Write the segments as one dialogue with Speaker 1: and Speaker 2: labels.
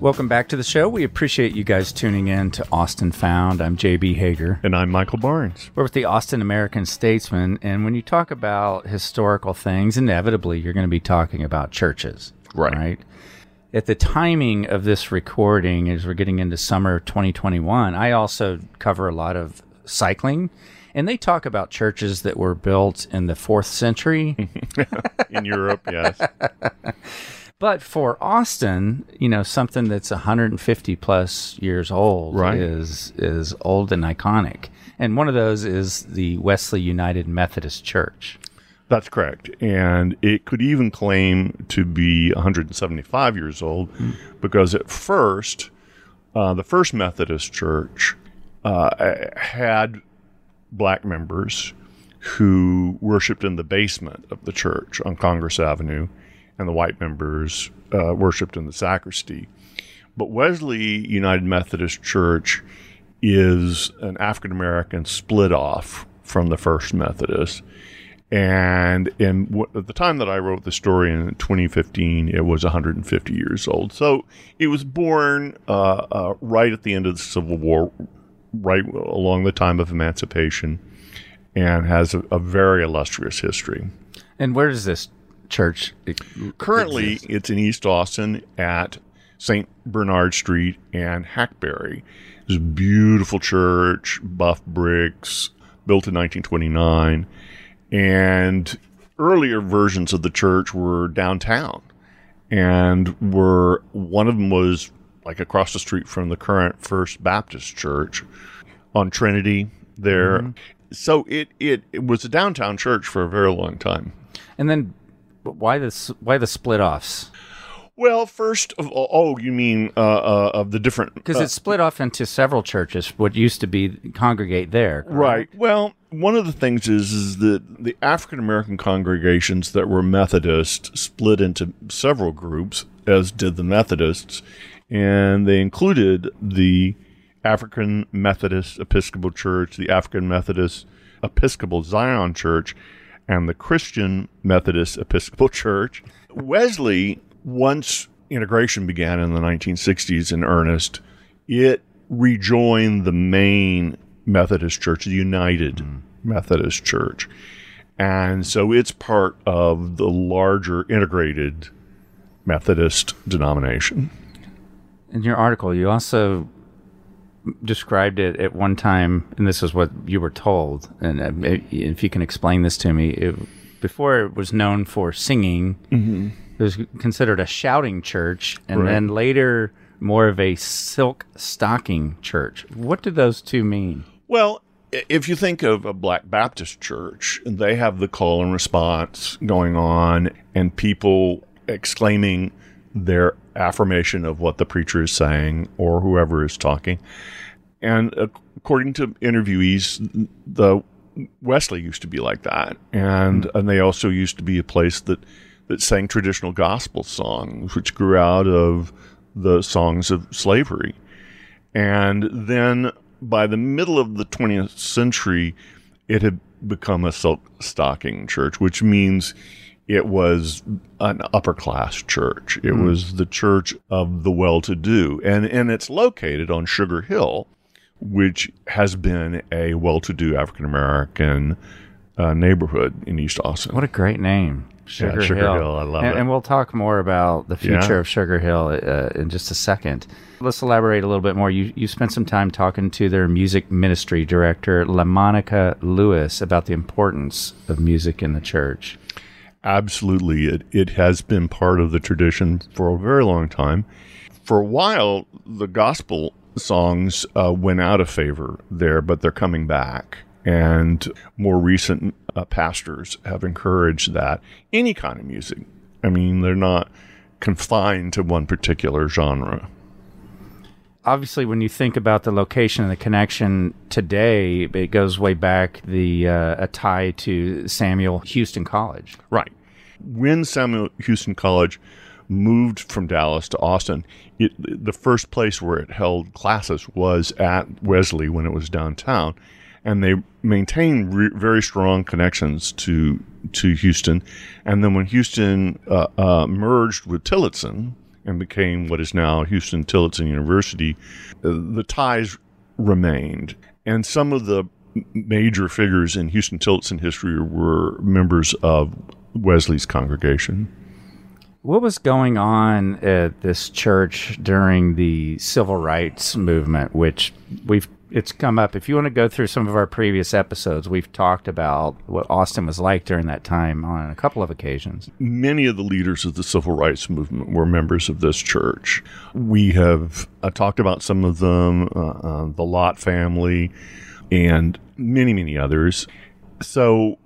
Speaker 1: Welcome back to the show. We appreciate you guys tuning in to Austin Found. I'm JB Hager.
Speaker 2: And I'm Michael Barnes.
Speaker 1: We're with the Austin American Statesman. And when you talk about historical things, inevitably you're going to be talking about churches.
Speaker 2: Right.
Speaker 1: Right. At the timing of this recording, as we're getting into summer 2021, I also cover a lot of cycling. And they talk about churches that were built in the fourth century.
Speaker 2: In Europe, yes.
Speaker 1: But for Austin, you know, something that's 150 plus years old
Speaker 2: Right.
Speaker 1: is is old and iconic. And one of those is the Wesley United Methodist Church.
Speaker 2: That's correct. And it could even claim to be 175 years old because at first, uh, the first Methodist church uh, had black members who worshiped in the basement of the church on Congress Avenue, and the white members uh, worshiped in the sacristy. But Wesley United Methodist Church is an African American split off from the First Methodist. And in w- at the time that I wrote the story in 2015, it was 150 years old. So it was born uh, uh, right at the end of the Civil War, right along the time of emancipation, and has a, a very illustrious history.
Speaker 1: And where does this church
Speaker 2: Currently,
Speaker 1: exist?
Speaker 2: it's in East Austin at St. Bernard Street and Hackberry. It's a beautiful church, buff bricks, built in 1929. And earlier versions of the church were downtown. And were one of them was like across the street from the current First Baptist Church on Trinity there. Mm-hmm. So it, it, it was a downtown church for a very long time.
Speaker 1: And then why this why the split offs?
Speaker 2: Well, first of all, oh, you mean uh, uh, of the different
Speaker 1: Because
Speaker 2: uh,
Speaker 1: it's split off into several churches, what used to be congregate there.
Speaker 2: right? Well, one of the things is is that the African American congregations that were Methodist split into several groups, as did the Methodists, and they included the African Methodist Episcopal Church, the African Methodist Episcopal Zion Church, and the Christian Methodist Episcopal Church. Wesley, once integration began in the 1960s in earnest, it rejoined the main Methodist Church, the United mm. Methodist Church. And so it's part of the larger integrated Methodist denomination.
Speaker 1: In your article, you also described it at one time, and this is what you were told. And uh, if you can explain this to me, it, before it was known for singing, it was considered a shouting church, and
Speaker 2: Right.
Speaker 1: then later more of a silk stocking church. What do those two mean?
Speaker 2: Well, if you think of a Black Baptist church, they have the call and response going on, and people exclaiming their affirmation of what the preacher is saying or whoever is talking. And according to interviewees, the Wesley used to be like that, and hmm. and they also used to be a place that that sang traditional gospel songs, which grew out of the songs of slavery. And then by the middle of the 20th century, it had become a silk stocking church, which means it was an upper class church. It was the church of the well to do. And, and it's located on Sugar Hill, which has been a well to do African American uh, neighborhood in East Austin.
Speaker 1: What a great name. Sugar,
Speaker 2: Sugar
Speaker 1: Hill.
Speaker 2: Hill, I love
Speaker 1: and,
Speaker 2: it.
Speaker 1: And we'll talk more about the future
Speaker 2: Yeah.
Speaker 1: of Sugar Hill uh, in just a second. Let's elaborate a little bit more. You you spent some time talking to their music ministry director, LaMonica Lewis, about the importance of music in the church.
Speaker 2: Absolutely. It, it has been part of the tradition for a very long time. For a while, the gospel songs uh, went out of favor there, but they're coming back. And more recent uh, pastors have encouraged that. Any kind of music. I mean, they're not confined to one particular genre.
Speaker 1: Obviously, when you think about the location and the connection today, it goes way back the uh, a tie to Samuel Huston College.
Speaker 2: Right. When Samuel Huston College moved from Dallas to Austin, it, the first place where it held classes was at Wesley when it was downtown, and they maintained re- very strong connections to to Huston. And then when Huston uh, uh, merged with Tillotson and became what is now Huston Tillotson University, uh, the ties remained, and some of the major figures in Huston Tillotson history were members of Wesley's congregation.
Speaker 1: What was going on at this church during the civil rights movement, which we've it's come up. If you want to go through some of our previous episodes, we've talked about what Austin was like during that time on a couple of occasions.
Speaker 2: Many of the leaders of the civil rights movement were members of this church. We have uh, talked about some of them, uh, uh, the Lott family, and many, many others. So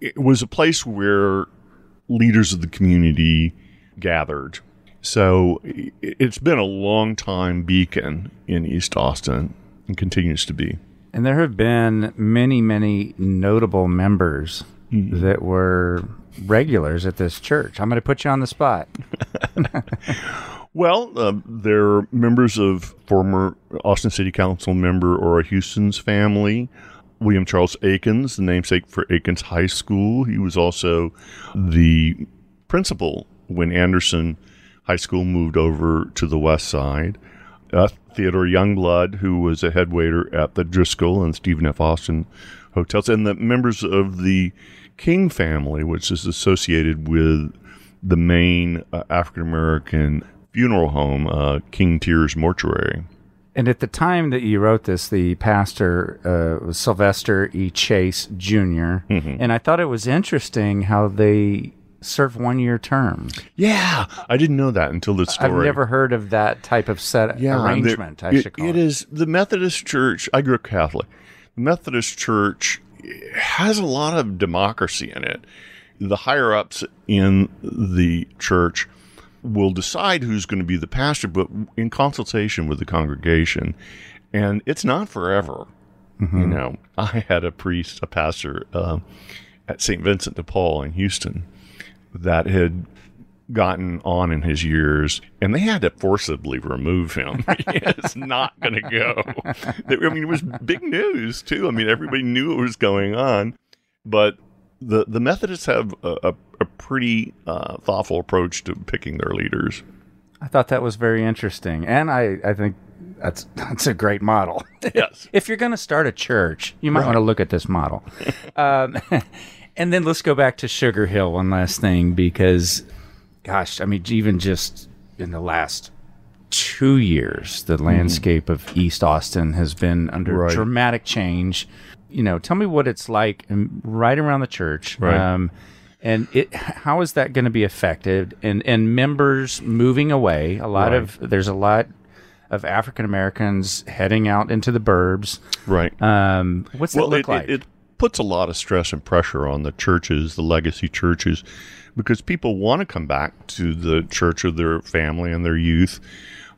Speaker 2: it was a place where leaders of the community gathered. So it's been a long time beacon in East Austin and continues to be.
Speaker 1: And there have been many, many notable members mm-hmm. that were regulars at this church. I'm going to put you on the spot.
Speaker 2: well, uh, they're members of former Austin City Council member Ora Houston's family. William Charles Akins, the namesake for Akins High School. He was also the principal when Anderson High School moved over to the west side. Uh, Theodore Youngblood, who was a head waiter at the Driskill and Stephen F. Austin hotels, and the members of the King family, which is associated with the main uh, African American funeral home, uh, King Tears Mortuary.
Speaker 1: And at the time that you wrote this, the pastor uh, was Sylvester E. Chase junior mm-hmm. And I thought it was interesting how they serve one year terms.
Speaker 2: Yeah, I didn't know that until this story.
Speaker 1: I've never heard of that type of set yeah, arrangement. I should call
Speaker 2: it, it is the Methodist Church. I grew up Catholic. The Methodist Church has a lot of democracy in it. The higher ups in the church will decide who's going to be the pastor, but in consultation with the congregation. And it's not forever. Mm-hmm. You know, I had a priest, a pastor uh, at St. Vincent de Paul in Houston that had gotten on in his years, and they had to forcibly remove him. it's not going to go. I mean, it was big news too. I mean, everybody knew what was going on, but the the Methodists have a, a, a pretty uh, thoughtful approach to picking their leaders.
Speaker 1: I thought that was very interesting, and I I think that's that's a great model.
Speaker 2: Yes.
Speaker 1: if you're going to start a church, you might right. want to look at this model. um, and then let's go back to Sugar Hill one last thing because, gosh, I mean, even just in the last two years, the mm-hmm. landscape mm. of East Austin has been under right. dramatic change. You know, tell me what it's like right around the church.
Speaker 2: Right. Um,
Speaker 1: and it, how is that going to be affected? And and members moving away. A lot right. of there's a lot of African Americans heading out into the burbs.
Speaker 2: Right.
Speaker 1: Um, what's well, it look
Speaker 2: it,
Speaker 1: like?
Speaker 2: It puts a lot of stress and pressure on the churches, the legacy churches, because people want to come back to the church of their family and their youth.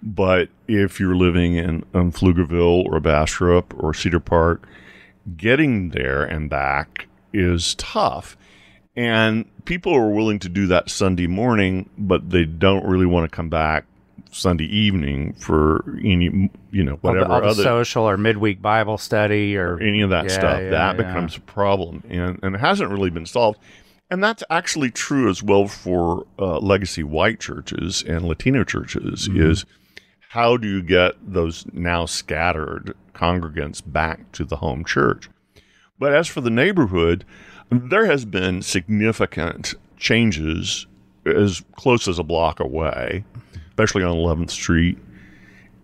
Speaker 2: But if you're living in um, Pflugerville or Bastrop or Cedar Park, getting there and back is tough. And people are willing to do that Sunday morning, but they don't really want to come back Sunday evening for any, you know, whatever
Speaker 1: all the, all
Speaker 2: other
Speaker 1: social or midweek Bible study or,
Speaker 2: or any of that yeah, stuff. Yeah, that yeah. becomes a problem, and and it hasn't really been solved. And that's actually true as well for uh, legacy white churches and Latino churches. Mm-hmm. Is how do you get those now scattered congregants back to the home church? But as for the neighborhood, there has been significant changes as close as a block away especially on 11th Street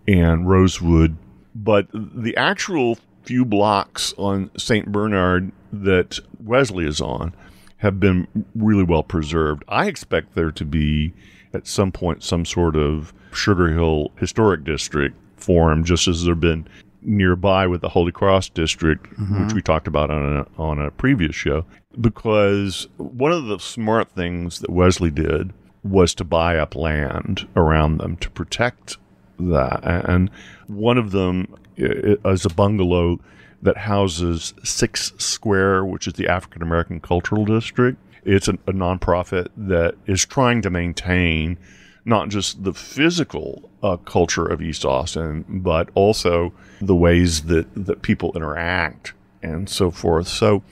Speaker 2: and Rosewood. But the actual few blocks on St. Bernard that Wesley is on have been really well preserved. I expect there to be at some point some sort of Sugar Hill Historic District formed, just as there have been nearby with the Holy Cross District, mm-hmm. which we talked about on a, on a previous show. Because one of the smart things that Wesley did was to buy up land around them to protect that. And one of them is a bungalow that houses Six Square, which is the African American Cultural District. It's a, a nonprofit that is trying to maintain not just the physical uh, culture of East Austin, but also the ways that, that people interact and so forth. So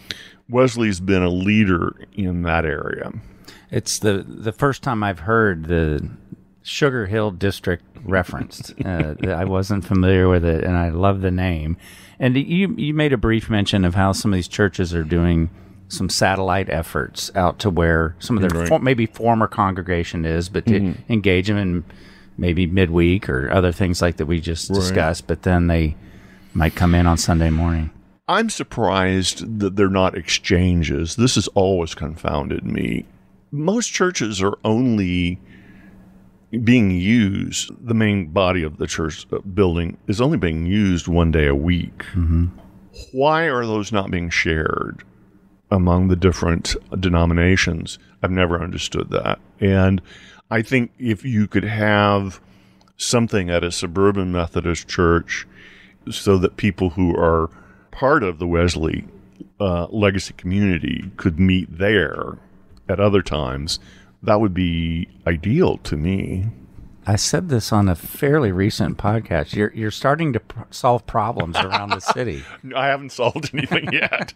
Speaker 2: Wesley's been a leader in that area.
Speaker 1: It's the the first time I've heard the Sugar Hill District referenced. uh, I wasn't familiar with it, and I love the name. And you you made a brief mention of how some of these churches are doing some satellite efforts out to where some of their
Speaker 2: Right.
Speaker 1: for, maybe former congregation is, but to
Speaker 2: Mm-hmm.
Speaker 1: engage them in maybe midweek or other things like that we just discussed. But then they might come in on Sunday morning.
Speaker 2: I'm surprised that they're not exchanges. This has always confounded me. Most churches are only being used, the main body of the church uh, building is only being used one day a week. Why are those not being shared among the different denominations? I've never understood that. And I think if you could have something at a suburban Methodist church so that people who are part of the Wesley uh, legacy community could meet there at other times, that would be ideal to me.
Speaker 1: I said this on a fairly recent podcast. You're you're starting to pr- solve problems around the city.
Speaker 2: I haven't solved anything yet,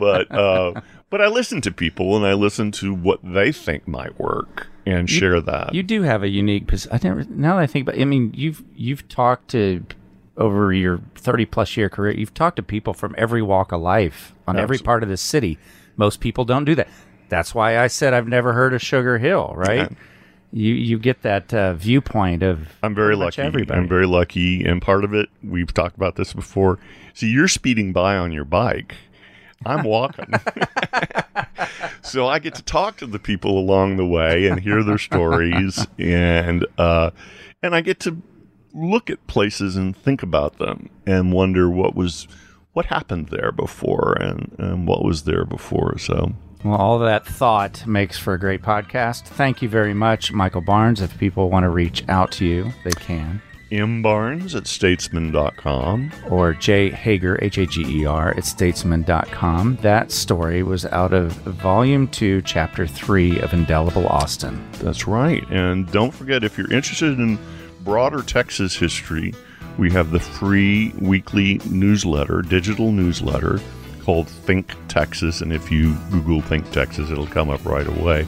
Speaker 2: but uh, but I listen to people and I listen to what they think might work and share that.
Speaker 1: You do have a unique position. I never. Now that I think about, I mean, you've you've talked to over your thirty plus year career. You've talked to people from every walk of life on every part of the city. Most people don't do that. That's why I said I've never heard of Sugar Hill. Right? You you get that uh, viewpoint of
Speaker 2: I'm very lucky.
Speaker 1: Everybody.
Speaker 2: I'm very lucky, and part of it we've talked about this before. See, you're speeding by on your bike. I'm walking. so I get to talk to the people along the way and hear their stories and uh, and I get to look at places and think about them and wonder what was what happened there before and, and what was there before. So
Speaker 1: Well, all that thought makes for a great podcast. Thank you very much, Michael Barnes. If people want to reach out to you, they can.
Speaker 2: M Barnes at statesman.com.
Speaker 1: or J. Hager, H A G E R, at statesman.com. That story was out of Volume 2, Chapter 3 of Indelible Austin.
Speaker 2: That's right. And don't forget, if you're interested in broader Texas history, we have the free weekly newsletter, digital newsletter called Think Texas. And if you Google Think Texas, it'll come up right away.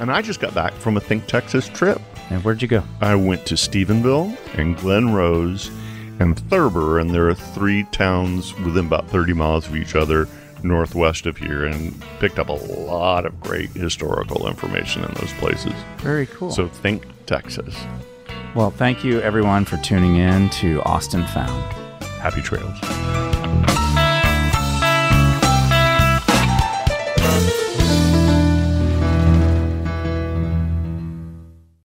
Speaker 2: And I just got back from a Think Texas trip.
Speaker 1: And where'd you go?
Speaker 2: I went to Stephenville and Glen Rose and Thurber, and there are three towns within about 30 miles of each other northwest of here, and picked up a lot of great historical information in those places.
Speaker 1: Very cool.
Speaker 2: So think Texas.
Speaker 1: well, thank you everyone for tuning in to Austin Found.
Speaker 2: Happy trails.